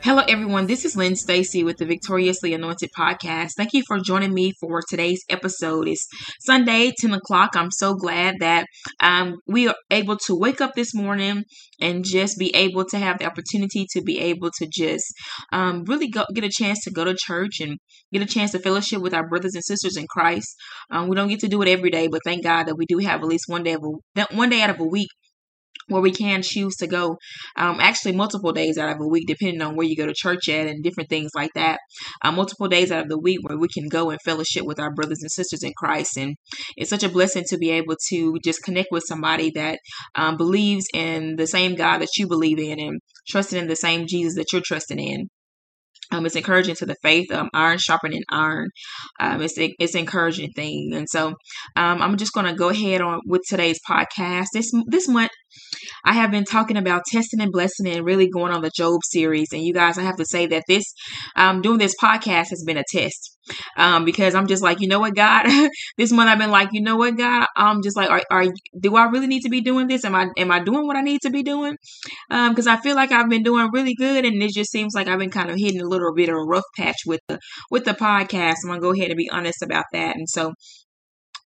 Hello, everyone. This is Lynn Stacy with the Victoriously Anointed podcast. Thank you for joining me for today's episode. It's Sunday, 10 o'clock. I'm so glad that um, we are able to wake up this morning and just be able to have the opportunity to be able to just um, really go, get a chance to go to church and get a chance to fellowship with our brothers and sisters in Christ. Um, we don't get to do it every day, but thank God that we do have at least one day of a, one day out of a week where we can choose to go um, actually multiple days out of a week depending on where you go to church at and different things like that uh, multiple days out of the week where we can go and fellowship with our brothers and sisters in christ and it's such a blessing to be able to just connect with somebody that um, believes in the same god that you believe in and trusting in the same jesus that you're trusting in um, it's encouraging to the faith. Um, iron sharpening iron. Um, it's it's encouraging thing, and so um, I'm just to go ahead on with today's podcast. This this month, I have been talking about testing and blessing and really going on the Job series. And you guys, I have to say that this um, doing this podcast has been a test um, because I'm just like, you know what, God, this month I've been like, you know what, God, I'm just like, are, are do I really need to be doing this? Am I am I doing what I need to be doing? Because um, I feel like I've been doing really good, and it just seems like I've been kind of hitting a little bit of a rough patch with the with the podcast. I'm gonna go ahead and be honest about that, and so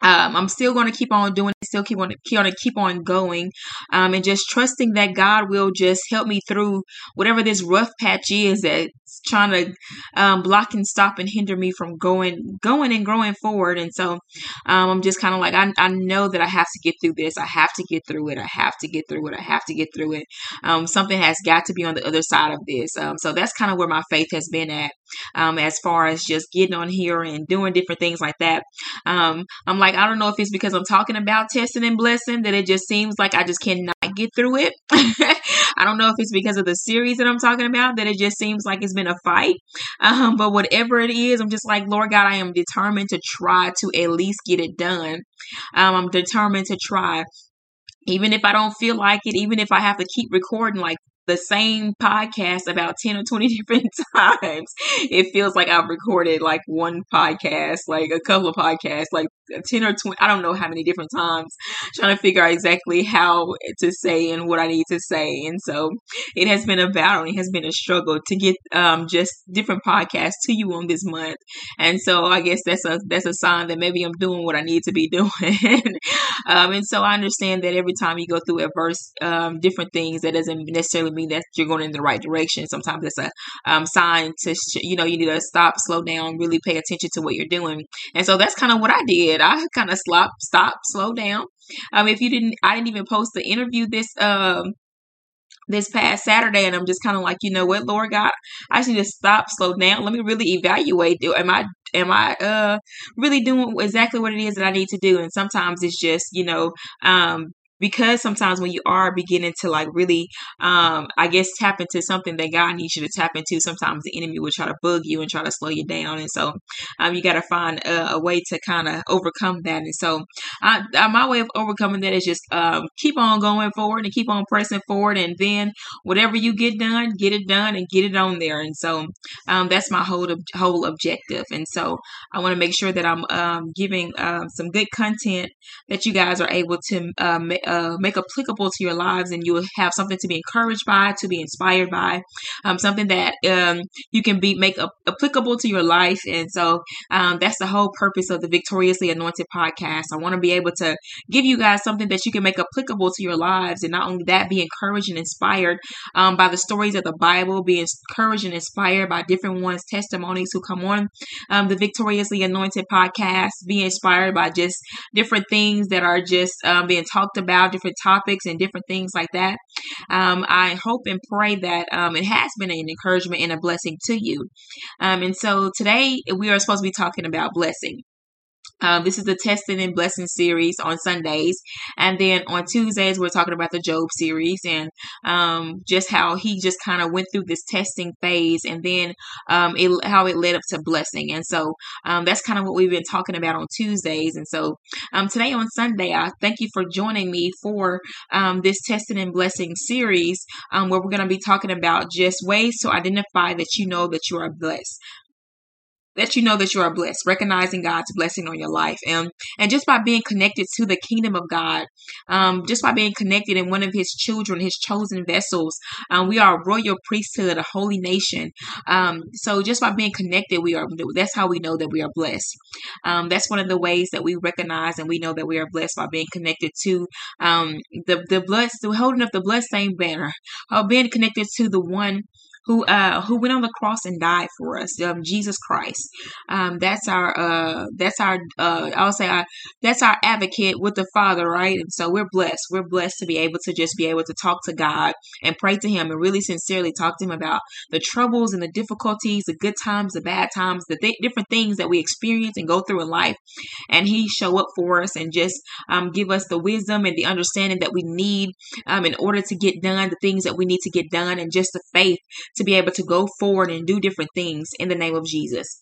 um, I'm still going to keep on doing it, still keep on keep on keep on going, um, and just trusting that God will just help me through whatever this rough patch is that's trying to um, block and stop and hinder me from going going and growing forward. And so um, I'm just kind of like I, I know that I have to get through this. I have to get through it. I have to get through it. I have to get through it. Um, something has got to be on the other side of this. Um, so that's kind of where my faith has been at, as far as just getting on here and doing different things like that. I'm like like I don't know if it's because I'm talking about testing and blessing that it just seems like I just cannot get through it. I don't know if it's because of the series that I'm talking about that it just seems like it's been a fight. Um, but whatever it is, I'm just like, Lord God, I am determined to try to at least get it done. Um, I'm determined to try even if I don't feel like it, even if I have to keep recording like the same podcast about 10 or 20 different times. It feels like I've recorded like one podcast, like a couple of podcasts, like 10 or 20, I don't know how many different times, trying to figure out exactly how to say and what I need to say. And so it has been a battle, it has been a struggle to get um, just different podcasts to you on this month. And so I guess that's a that's a sign that maybe I'm doing what I need to be doing. um, and so I understand that every time you go through a verse, um, different things, that doesn't necessarily mean that you're going in the right direction. Sometimes it's a um, sign to, sh- you know, you need to stop, slow down, really pay attention to what you're doing. And so that's kind of what I did. I kind of stop, stop, slow down. Um, if you didn't, I didn't even post the interview this um this past Saturday, and I'm just kind of like, you know what, Lord God, I just need to stop, slow down. Let me really evaluate. Am I am I uh really doing exactly what it is that I need to do? And sometimes it's just you know um because sometimes when you are beginning to like really um i guess tap into something that god needs you to tap into sometimes the enemy will try to bug you and try to slow you down. And so um you got to find a, a, way to kind of overcome that. And so I, I, my way of overcoming that is just um keep on going forward and keep on pressing forward. And then whatever you get done get it done and get it on there. And so um that's my whole whole objective. And so i want to make sure that i'm um giving um some good content that you guys are able to um, uh, make applicable to your lives and you will have something to be encouraged by, to be inspired by, um, something that um, you can be make a, applicable to your life. And so um, that's the whole purpose of the Victoriously Anointed podcast. I want to be able to give you guys something that you can make applicable to your lives. And not only that, be encouraged and inspired um, by the stories of the Bible, be encouraged and inspired by different ones' testimonies who come on um, the Victoriously Anointed podcast, be inspired by just different things that are just um, being talked about about different topics and different things like that. Um, I hope and pray that um, it has been an encouragement and a blessing to you. Um, and so today we are supposed to be talking about blessing. Um, this is the testing and blessing series on Sundays, and then on Tuesdays we're talking about the Job series and um, just how he just kind of went through this testing phase, and then um, it, how it led up to blessing. And so um, that's kind of what we've been talking about on Tuesdays. And so um, today on Sunday, I thank you for joining me for um, this testing and blessing series, where we're going to be talking about just ways to identify that you know that you are blessed that you know that you are blessed, recognizing God's blessing on your life, and and just by being connected to the kingdom of God, um, just by being connected in one of His children, His chosen vessels, um, we are a royal priesthood, a holy nation. Um, so just by being connected, we are. That's how we know that we are blessed. Um, that's one of the ways that we recognize and we know that we are blessed by being connected to um, the the blood, holding up the bloodstained banner, uh, being connected to the one who uh who went on the cross and died for us um jesus christ. Um that's our uh that's our uh i'll say our, that's our advocate with the father right? And so we're blessed. We're blessed to be able to just be able to talk to god and pray to him and really sincerely talk to him about the troubles and the difficulties the good times the bad times the th- different things that we experience and go through in life. And he show up for us and just um, give us the wisdom and the understanding that we need um, in order to get done the things that we need to get done and just the faith to be able to go forward and do different things in the name of Jesus.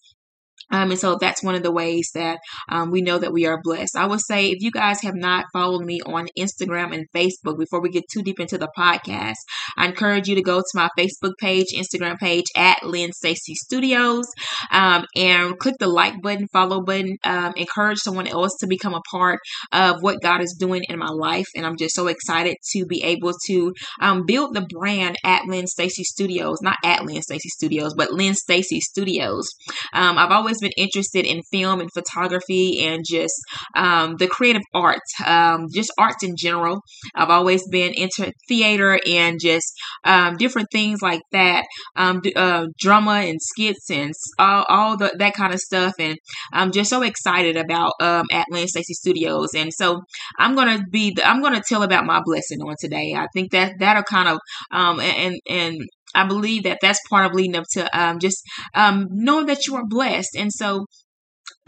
Um, and so that's one of the ways that um, we know that we are blessed. I would say if you guys have not followed me on Instagram and Facebook before we get too deep into the podcast, I encourage you to go to my Facebook page, Instagram page at Lynn Stacy Studios, um, and click the like button, follow button. Um, encourage someone else to become a part of what God is doing in my life, and I'm just so excited to be able to um, build the brand at Lynn Stacy Studios, not at Lynn Stacy Studios, but Lynn Stacy Studios. Um, I've always been interested in film and photography and just um, the creative arts, um, just arts in general. I've always been into theater and just um, different things like that, um, uh, drama and skits and all, all the, that kind of stuff. And I'm just so excited about um, Lynn Stacy Studios. And so I'm gonna be, the, I'm gonna tell about my blessing on today. I think that that'll kind of um, and and I believe that that's part of leading up to um, just um, knowing that you are blessed. And so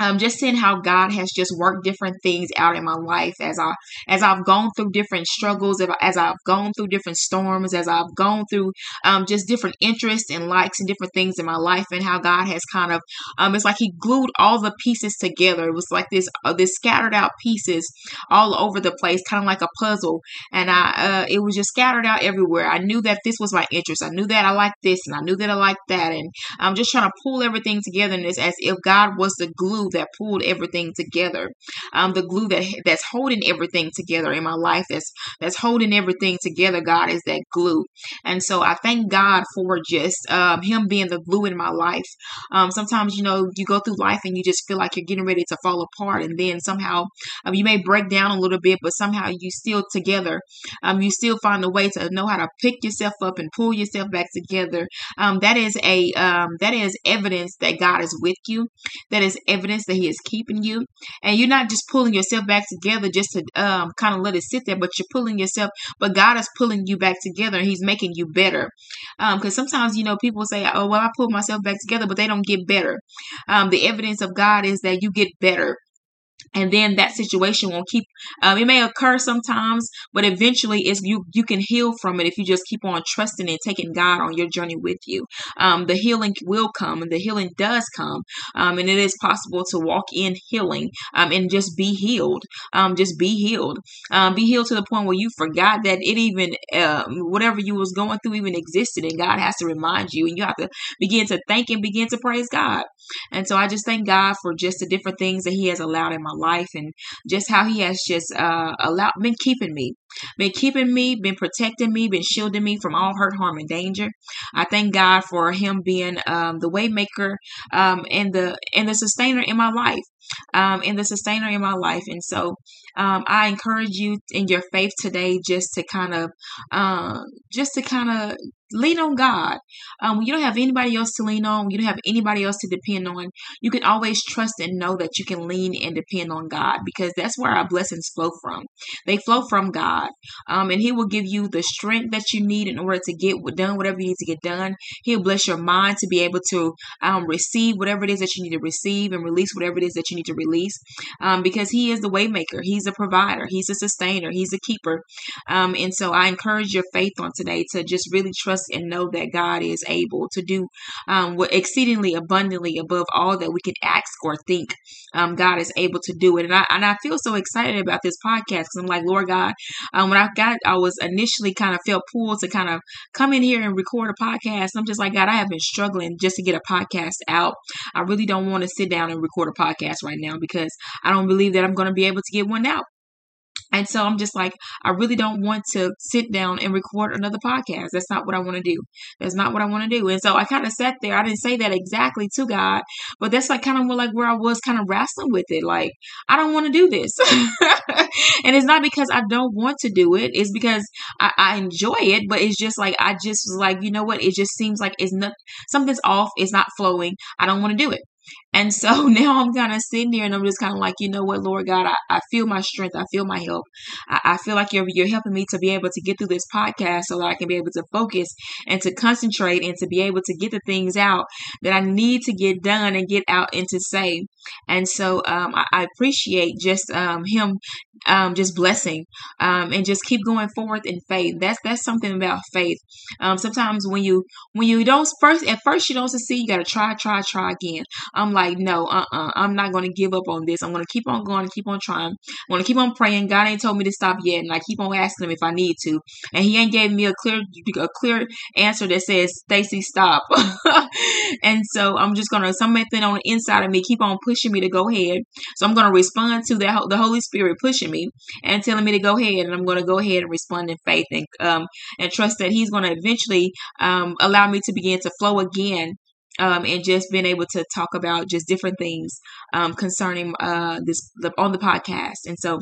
um, just seeing how God has just worked different things out in my life as I as I've gone through different struggles, as I've gone through different storms, as I've gone through um, just different interests and likes and different things in my life, and how God has kind of um, it's like He glued all the pieces together. It was like this uh, this scattered out pieces all over the place, kind of like a puzzle, and I uh, it was just scattered out everywhere. I knew that this was my interest. I knew that I liked this, and I knew that I liked that, and I'm just trying to pull everything together, and it's as if God was the glue that pulled everything together. Um, the glue that that's holding everything together in my life, that's that's holding everything together. God is that glue, and so I thank God for just um, Him being the glue in my life. Um, sometimes you know you go through life and you just feel like you're getting ready to fall apart, and then somehow um, you may break down a little bit, but somehow you still together. Um, you still find a way to know how to pick yourself up and pull yourself back together. Um, that is a um, that is evidence that God is with you. That is evidence that He is keeping you. And you're not just pulling yourself back together just to um, kind of let it sit there, but you're pulling yourself, but God is pulling you back together and He's making you better. Because um, sometimes, you know, people say, oh, well, I pulled myself back together, but they don't get better. Um, the evidence of God is that you get better and then that situation won't keep um, it may occur sometimes but eventually it's you you can heal from it if you just keep on trusting and taking god on your journey with you. Um, the healing will come and the healing does come um, and it is possible to walk in healing um, and just be healed um, just be healed um, be healed to the point where you forgot that it even whatever you was going through even existed and god has to remind you and you have to begin to thank and begin to praise god. And so i just thank god for just the different things that he has allowed in my life and just how he has just uh, allowed been keeping me been keeping me been protecting me been shielding me from all hurt harm and danger i thank god for him being um, the waymaker um, and the and the sustainer in my life um, and the sustainer in my life. And so um, I encourage you in your faith today just to kind of, uh, just to kind of lean on God. Um, when you don't have anybody else to lean on, you don't have anybody else to depend on, you can always trust and know that you can lean and depend on God because that's where our blessings flow from. They flow from God. Um, and He will give you the strength that you need in order to get done whatever you need to get done. He'll bless your mind to be able to um, receive whatever it is that you need to receive and release whatever it is that you need need to release um, because He is the waymaker. He's a provider. He's a sustainer. He's a keeper. Um, and so I encourage your faith on today to just really trust and know that God is able to do um, what exceedingly abundantly above all that we can ask or think. Um, God is able to do it, and I and I feel so excited about this podcast because I'm like, Lord God, um, when I got, I was initially kind of felt pulled to kind of come in here and record a podcast. I'm just like, God, I have been struggling just to get a podcast out. I really don't want to sit down and record a podcast right now because I don't believe that I'm going to be able to get one out. And so I'm just like, I really don't want to sit down and record another podcast. That's not what I want to do. That's not what I want to do. And so I kind of sat there. I didn't say that exactly to God, but that's like kind of like where I was kind of wrestling with it. Like, I don't want to do this. and it's not because I don't want to do it. It's because I, I enjoy it, but it's just like, I just was like, you know what? It just seems like it's not, something's off. It's not flowing. I don't want to do it. And so now I'm kind of sitting there and I'm just kind of like, you know what, Lord God, I, I feel my strength. I feel my help. I, I, feel like you're, you're helping me to be able to get through this podcast so that I can be able to focus and to concentrate and to be able to get the things out that I need to get done and get out and to say. And so um, I, I, appreciate just um, him um, just blessing um, and just keep going forward in faith. That's that's something about faith. Um, sometimes when you when you don't first at first you don't succeed, you got to try, try, try again. I'm like, no, uh, uh-uh, uh, i am not going to give up on this. I'm going to keep on going, keep on trying. I'm going to keep on praying. God ain't told me to stop yet, and I keep on asking Him if I need to, and He ain't gave me a clear a clear answer that says, Stacy, stop. and so I'm just going to something on the inside of me keep on pushing me to go ahead. So I'm going to respond to that the Holy Spirit pushing me and telling me to go ahead, and I'm going to go ahead and respond in faith and um and trust that He's going to eventually um allow me to begin to flow again um, and just being able to talk about just different things um, concerning uh, this the, on the podcast. And so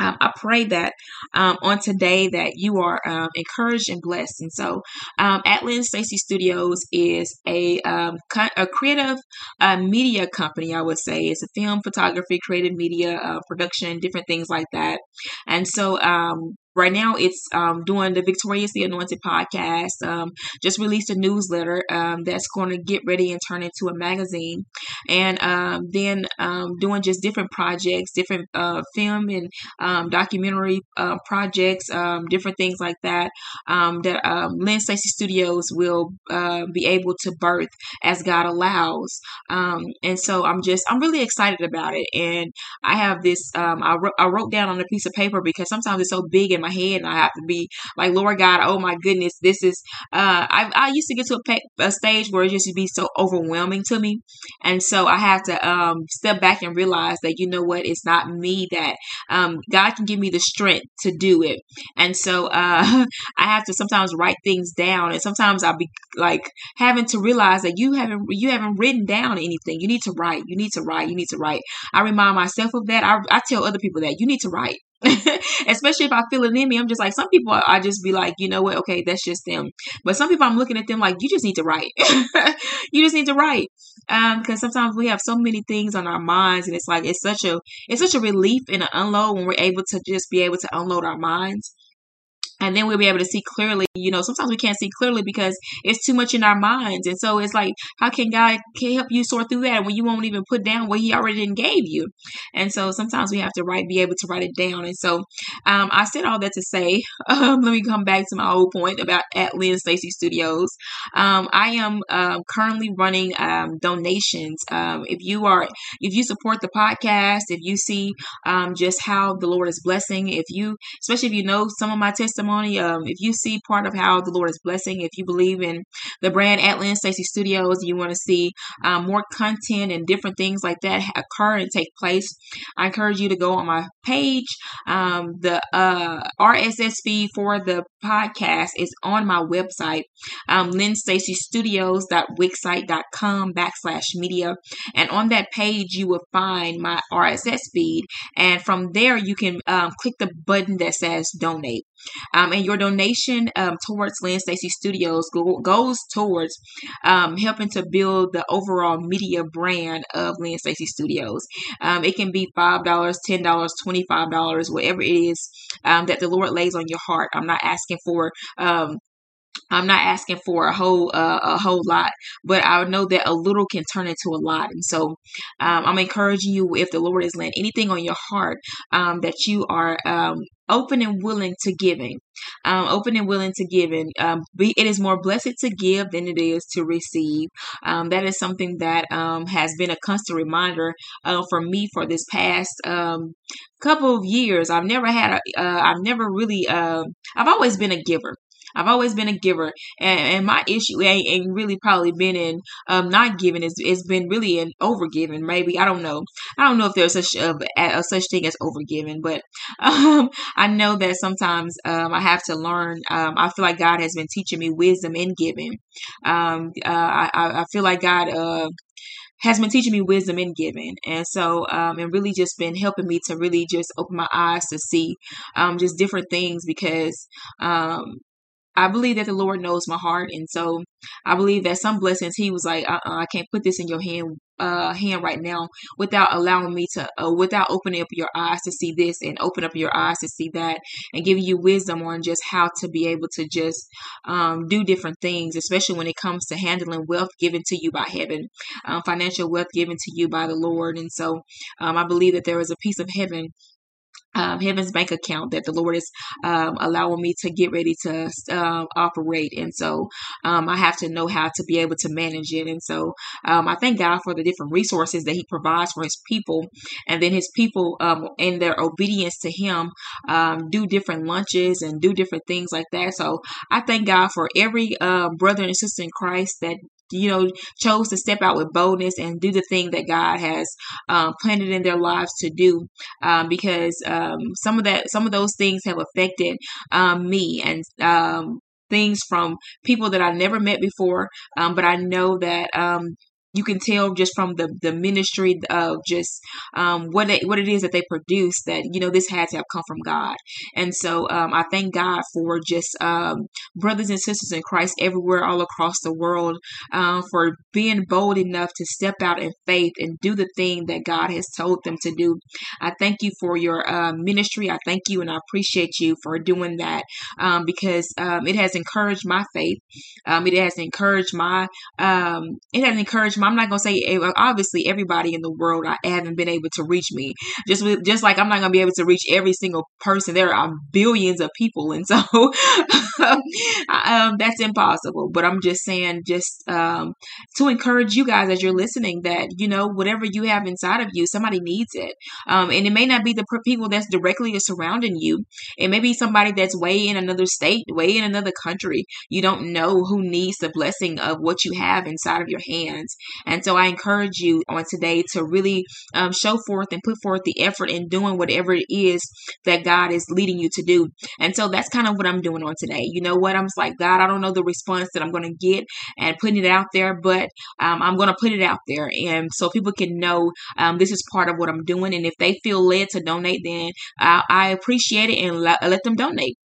um, I pray that um, on today that you are um, encouraged and blessed. And so, um, Lynn Stacy Studios is a um, a creative uh, media company. I would say it's a film, photography, creative media uh, production, different things like that. And so, um, right now it's um, doing the victoriously anointed podcast um, just released a newsletter um, that's going to get ready and turn into a magazine. And um, then um, doing just different projects different uh, film and um, documentary uh, projects different things like that that lynn stacy studios will uh, be able to birth as god allows. And so i'm just i'm really excited about it. And i have this I, wrote, I wrote down on a piece of paper because sometimes it's so big and my head and I have to be like, Lord God, oh my goodness, this is, uh, I, I used to get to a, a stage where it just would be so overwhelming to me. And so I have to, um, step back and realize that, you know what, it's not me that, um, God can give me the strength to do it. And so, uh, I have to sometimes write things down and sometimes I'll be like having to realize that you haven't, you haven't written down anything. You need to write, you need to write, you need to write. I remind myself of that. I, I tell other people that you need to write. Especially if I feel it in me, I'm just like some people. I just be like, you know what? Okay, that's just them. But some people, I'm looking at them like, you just need to write. you just need to write, um, because sometimes we have so many things on our minds, and it's like it's such a it's such a relief and an unload when we're able to just be able to unload our minds and then we'll be able to see clearly you know sometimes we can't see clearly because it's too much in our minds. And so it's like how can god can help you sort through that when you won't even put down what he already gave you? And so sometimes we have to write be able to write it down. And so um, i said all that to say um, let me come back to my old point about at lynn stacy studios. Um, i am um, currently running um, donations. Um, if you are if you support the podcast if you see just how the lord is blessing if you especially if you know some of my testimony testimony. Um, if you see part of how the Lord is blessing, if you believe in the brand at Lynn Stacy Studios, you want to see um, more content and different things like that occur and take place, I encourage you to go on my page. Um, the uh, RSS feed for the podcast is on my website, um, lynnstacystudios.wixsite.com backslash media. And on that page, you will find my RSS feed. And from there, you can um, click the button that says donate. Um, and your donation um, towards Lynn Stacy Studios go, goes towards um, helping to build the overall media brand of Lynn Stacy Studios. Um, it can be $5, $10, $25, whatever it is um, that the Lord lays on your heart. I'm not asking for um, I'm not asking for a whole uh, a whole lot, but I know that a little can turn into a lot. And so um, I'm encouraging you if the Lord is laying anything on your heart um, that you are um, open and willing to giving um, open and willing to giving um, be, it is more blessed to give than it is to receive. Um, that is something that has been a constant reminder uh, for me for this past couple of years. I've never had a uh, i've never really uh, i've always been a giver I've always been a giver, and, and my issue ain't, ain't, really probably been in um, not giving. It's, it's been really in overgiving. Maybe I don't know. I don't know if there's such a, a such thing as overgiving, but um, I know that sometimes um, I have to learn. Um, I feel like God has been teaching me wisdom in giving. Um, uh, I, I feel like God. Uh, has been teaching me wisdom in giving and so um, and really just been helping me to really just open my eyes to see um, just different things because um, I believe that the Lord knows my heart, and so I believe that some blessings He was like, uh-uh, I can't put this in your hand, uh, hand right now, without allowing me to, uh, without opening up your eyes to see this, and open up your eyes to see that, and giving you wisdom on just how to be able to just um, do different things, especially when it comes to handling wealth given to you by heaven, um, financial wealth given to you by the Lord, and so um, I believe that there is a piece of heaven um, Heaven's bank account that the Lord is um, allowing me to get ready to uh, operate. And so um, I have to know how to be able to manage it. And so um, I thank God for the different resources that He provides for His people. And then His people, um, in their obedience to Him, um, do different lunches and do different things like that. So I thank God for every uh, brother and sister in Christ that you know, chose to step out with boldness and do the thing that God has um, planted in their lives to do. Um, because um, some of that, some of those things have affected um, me and um, things from people that I never met before. Um, but I know that you can tell just from the the ministry of just um, what it, what it is that they produce that you know this had to have come from God. And so um, I thank God for just um, brothers and sisters in Christ everywhere, all across the world, um, for being bold enough to step out in faith and do the thing that God has told them to do. I thank you for your uh, ministry. I thank you and I appreciate you for doing that um, because it has encouraged my faith. it has encouraged my it has encouraged my I'm not gonna say eh, obviously everybody in the world I haven't been able to reach me. Just just like I'm not gonna be able to reach every single person. There are billions of people, and so um, that's impossible. But I'm just saying, just um, to encourage you guys as you're listening, that you know whatever you have inside of you, somebody needs it, um, and it may not be the people that's directly surrounding you. It may be somebody that's way in another state, way in another country. You don't know who needs the blessing of what you have inside of your hands. And so I encourage you on today to really um, show forth and put forth the effort in doing whatever it is that God is leading you to do. And so that's kind of what I'm doing on today. You know what? I'm like, God, I don't know the response that I'm going to get and putting it out there, but um, I'm going to put it out there. And so people can know um, this is part of what I'm doing. And if they feel led to donate, then I, I appreciate it and let them donate.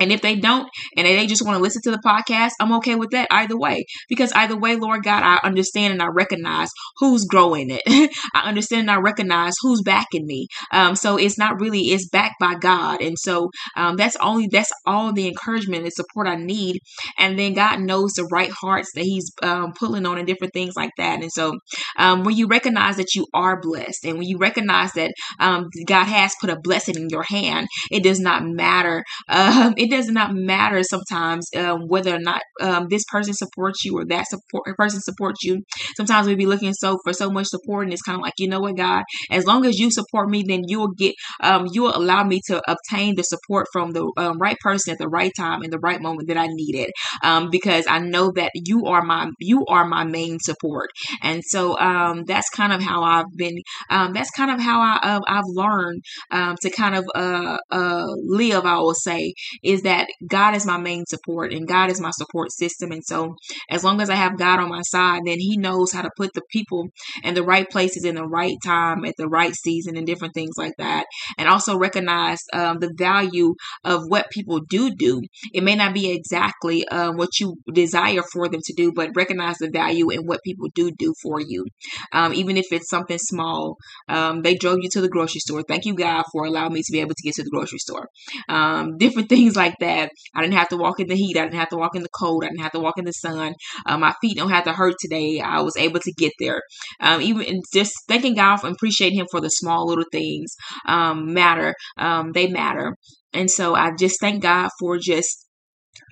And if they don't, and they just want to listen to the podcast, I'm okay with that either way. Because either way, Lord God, I understand and I recognize who's growing it. I understand and I recognize who's backing me. Um, so it's not really, it's backed by God. And so um, that's only, that's all the encouragement and support I need. And then God knows the right hearts that He's um, pulling on and different things like that. And so um, when you recognize that you are blessed and when you recognize that um, God has put a blessing in your hand, it does not matter. Um, it does not matter sometimes um, whether or not um, this person supports you or that support person supports you. Sometimes we be looking so for so much support, and it's kind of like, you know what, God, as long as you support me, then you will get, um, you will allow me to obtain the support from the um, right person at the right time in the right moment that I needed, um, because I know that you are my you are my main support, and so um, that's kind of how I've been. That's kind of how I uh, I've learned to kind of uh, uh, live. I will say is is that God is my main support and God is my support system. And so, as long as I have God on my side, then He knows how to put the people in the right places in the right time at the right season and different things like that. And also recognize um, the value of what people do do. It may not be exactly uh, what you desire for them to do, but recognize the value in what people do do for you. Um, even if it's something small, um, they drove you to the grocery store. Thank you, God, for allowing me to be able to get to the grocery store. Um, different things like that. I didn't have to walk in the heat. I didn't have to walk in the cold. I didn't have to walk in the sun. Uh, my feet don't have to hurt today. I was able to get there. Um, even just thanking God and appreciating Him for the small little things um, matter. Um, they matter. And so I just thank God for just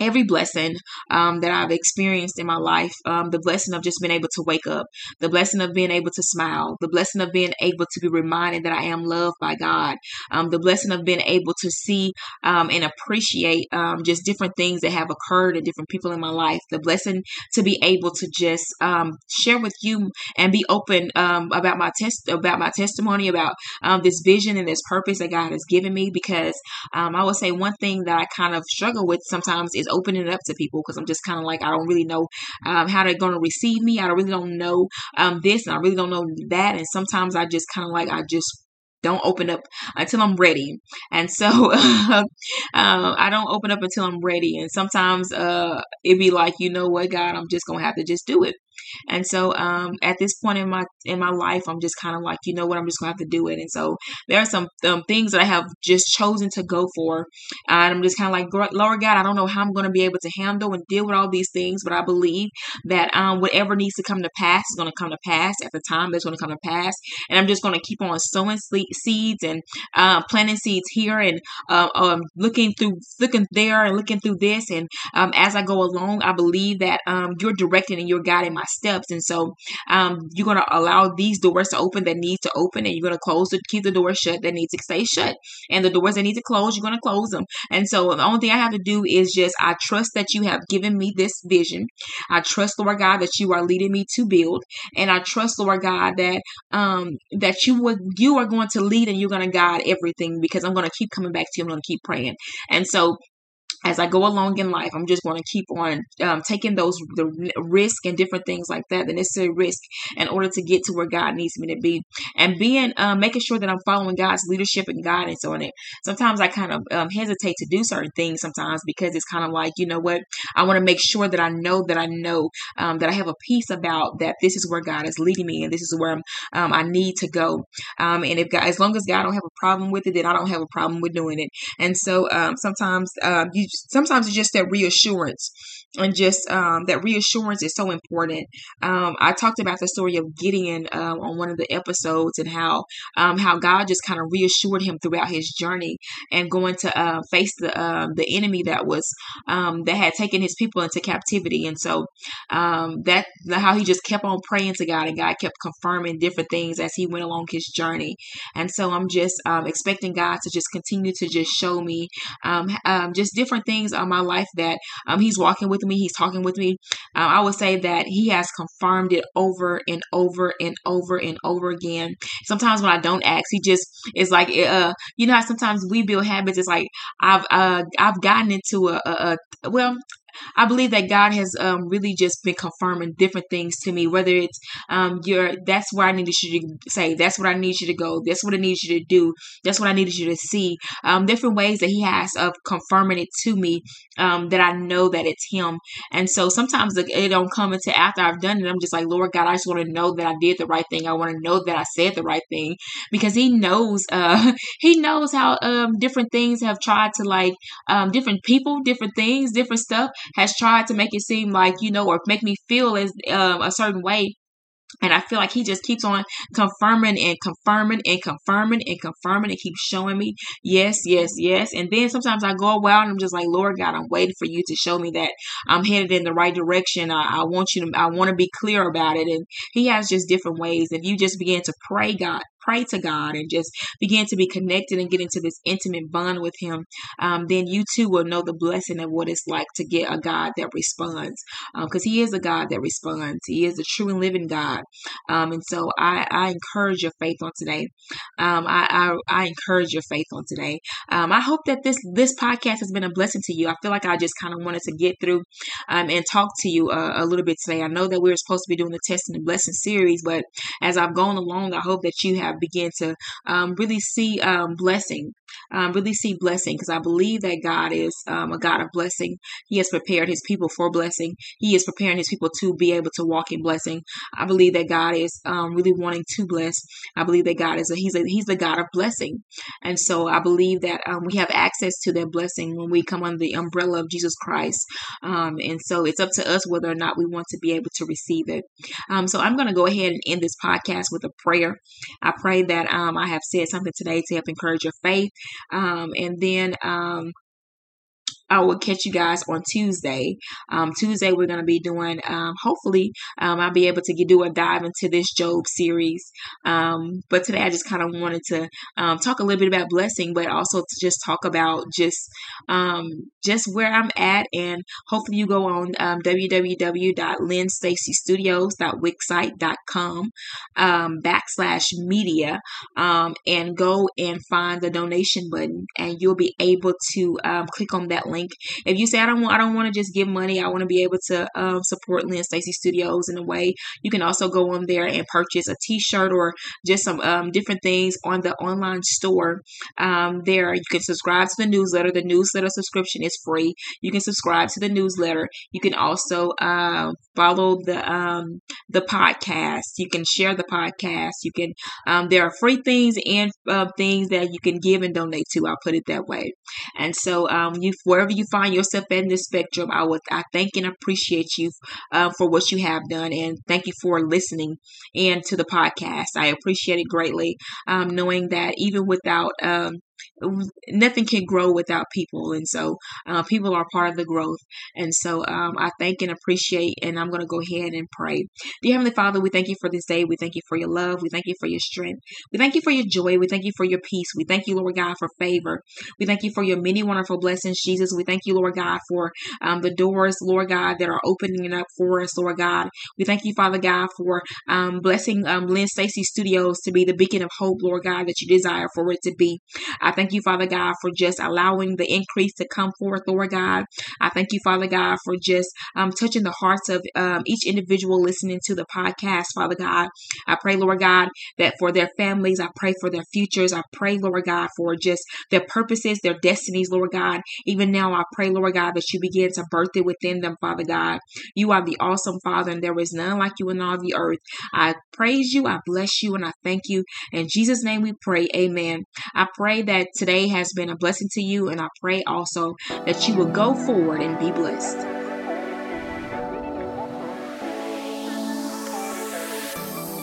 every blessing um, that I've experienced in my life. Um, the blessing of just being able to wake up, the blessing of being able to smile, the blessing of being able to be reminded that I am loved by God, um, the blessing of being able to see um, and appreciate um, just different things that have occurred and different people in my life, the blessing to be able to just um, share with you and be open about my test about my testimony about this vision and this purpose that God has given me because I would say one thing that I kind of struggle with sometimes is opening it up to people because I'm just kind of like I don't really know um, how they're going to receive me. I really don't know um, this and I really don't know that. And sometimes I just kind of like I just don't open up until I'm ready. And so uh, I don't open up until I'm ready. And sometimes uh, it'd be like, you know what, God, I'm just gonna have to just do it. And so um, at this point in my in my life, I'm just kind of like, you know what, I'm just gonna have to do it. And so there are some um, things that I have just chosen to go for, and I'm just kind of like, Lord God, I don't know how I'm gonna be able to handle and deal with all these things, but I believe that um, whatever needs to come to pass is gonna come to pass at the time that's gonna come to pass, and I'm just gonna keep on sowing seeds and uh, planting seeds here and uh, um, looking through looking there and looking through this, and um, as I go along, I believe that um, you're directing and you're guiding my steps. And so um, you're going to allow these doors to open that need to open, and you're going to close to keep the doors shut that need to stay shut. And the doors that need to close, you're going to close them. And so the only thing I have to do is just I trust that you have given me this vision. I trust, Lord God, that you are leading me to build, and I trust, Lord God, that um that you would you are going to lead and you're going to guide everything because I'm going to keep coming back to you. I'm going to keep praying. And so as I go along in life, I'm just going to keep on um, taking those the risk and different things like that, the necessary risk in order to get to where God needs me to be, and being um, making sure that I'm following God's leadership and guidance on it. Sometimes I kind of um, hesitate to do certain things sometimes because it's kind of like you know what I want to make sure that I know that I know um, that I have a peace about that this is where God is leading me and this is where um, i need to go. Um, and if God, as long as God don't have a problem with it, then I don't have a problem with doing it. And so sometimes you sometimes it's just that reassurance and just um, that reassurance is so important. Um, I talked about the story of Gideon um, on one of the episodes and how um, how God just kind of reassured him throughout his journey and going to uh, face the uh, the enemy that was um, that had taken his people into captivity. And so that how he just kept on praying to God and God kept confirming different things as he went along his journey. And so I'm just expecting God to just continue to just show me just different things on my life that He's walking with with me, he's talking with me. Um, I would say that he has confirmed it over and over and over and over again. Sometimes when I don't ask, he just is like, uh, you know how sometimes we build habits. It's like I've uh, I've gotten into a, a, a well, I believe that God has um, really just been confirming different things to me. Whether it's um, your that's where I needed you to say, that's what I need you to go, that's what I need you to do, that's what I needed you to see. Um, different ways that He has of confirming it to me um, that I know that it's Him. And so sometimes it don't come until after I've done it. I'm just like, Lord God, I just want to know that I did the right thing. I want to know that I said the right thing because He knows. Uh, he knows how um, different things have tried to like um, different people, different things, different stuff has tried to make it seem like, you know, or make me feel as um, a certain way. And I feel like he just keeps on confirming and confirming and confirming and confirming and keeps showing me yes, yes, yes. And then sometimes I go while and I'm just like, Lord God, I'm waiting for you to show me that I'm headed in the right direction. I, I want you to, I want to be clear about it. And he has just different ways. If you just begin to pray, God, pray to God and just begin to be connected and get into this intimate bond with Him, um, then you too will know the blessing of what it's like to get a God that responds. Because um, He is a God that responds, He is a true and living God. Um, and so I, I, encourage your faith on today. Um, I, I, I, encourage your faith on today. Um, I hope that this, this podcast has been a blessing to you. I feel like I just kind of wanted to get through um, and talk to you uh, a little bit today. I know that we are supposed to be doing the testing and blessing series, but as I've gone along, I hope that you have begin to um, really see um, blessing um, really see blessing because I believe that God is um, a God of blessing. He has prepared his people for blessing. He is preparing his people to be able to walk in blessing. I believe that God is um, really wanting to bless. I believe that God is a, he's a, he's the God of blessing. And so I believe that um, we have access to that blessing when we come under the umbrella of Jesus Christ. Um, and so it's up to us whether or not we want to be able to receive it. Um, so I'm going to go ahead and end this podcast with a prayer. I pray that I have said something today to help encourage your faith. Um, and then um, I will catch you guys on Tuesday. Um, Tuesday, we're going to be doing, um, hopefully, um, I'll be able to get, do a dive into this Job series. Um, but today, I just kind of wanted to um, talk a little bit about blessing, but also to just talk about just um, just where I'm at. And hopefully, you go on um, www.lynnstacystudios.wixsite.com backslash media and go and find the donation button, and you'll be able to click on that link link. If you say I don't want, I don't want to just give money. I want to be able to um, support Lynn Stacy Studios in a way. You can also go on there and purchase a T-shirt or just some um, different things on the online store. Um, there, you can subscribe to the newsletter. The newsletter subscription is free. You can subscribe to the newsletter. You can also uh, follow the um, the podcast. You can share the podcast. You can. Um, there are free things and uh, things that you can give and donate to. I'll put it that way. And so, um, you wherever wherever you find yourself in this spectrum, I would I thank and appreciate you uh, for what you have done, and thank you for listening and to the podcast. I appreciate it greatly, um, knowing that even without um, nothing can grow without people and so uh, people are part of the growth. And so um, i thank and appreciate and i'm going to go ahead and pray. Dear heavenly father we thank you for this day. We thank you for your love. We thank you for your strength. We thank you for your joy. We thank you for your peace. We thank you lord god for favor. We thank you for your many wonderful blessings jesus. We thank you lord god for um, the doors lord god that are opening up for us lord god. We thank you father god for um, blessing um, lynn stacy studios to be the beacon of hope lord god that you desire for it to be I thank you, Father God, for just allowing the increase to come forth, Lord God. I thank you, Father God, for just um, touching the hearts of um, each individual listening to the podcast, Father God. I pray, Lord God, that for their families, I pray for their futures. I pray, Lord God, for just their purposes, their destinies, Lord God. Even now, I pray, Lord God, that you begin to birth it within them, Father God. You are the awesome Father, and there is none like you in all the earth. I praise you, I bless you, and I thank you. In Jesus' name we pray. Amen. I pray that that today has been a blessing to you, and I pray also that you will go forward and be blessed.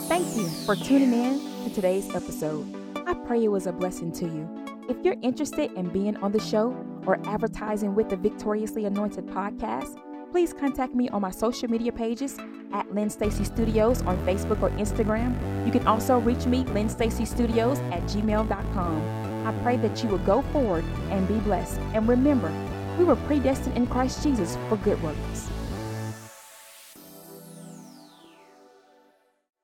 Thank you for tuning in to today's episode. I pray it was a blessing to you. If you're interested in being on the show or advertising with the Victoriously Anointed podcast, please contact me on my social media pages at Lynn Stacy Studios on Facebook or Instagram. You can also reach me, Lynn Stacy Studios, at gmail.com. I pray that you will go forward and be blessed. And remember, we were predestined in Christ Jesus for good works.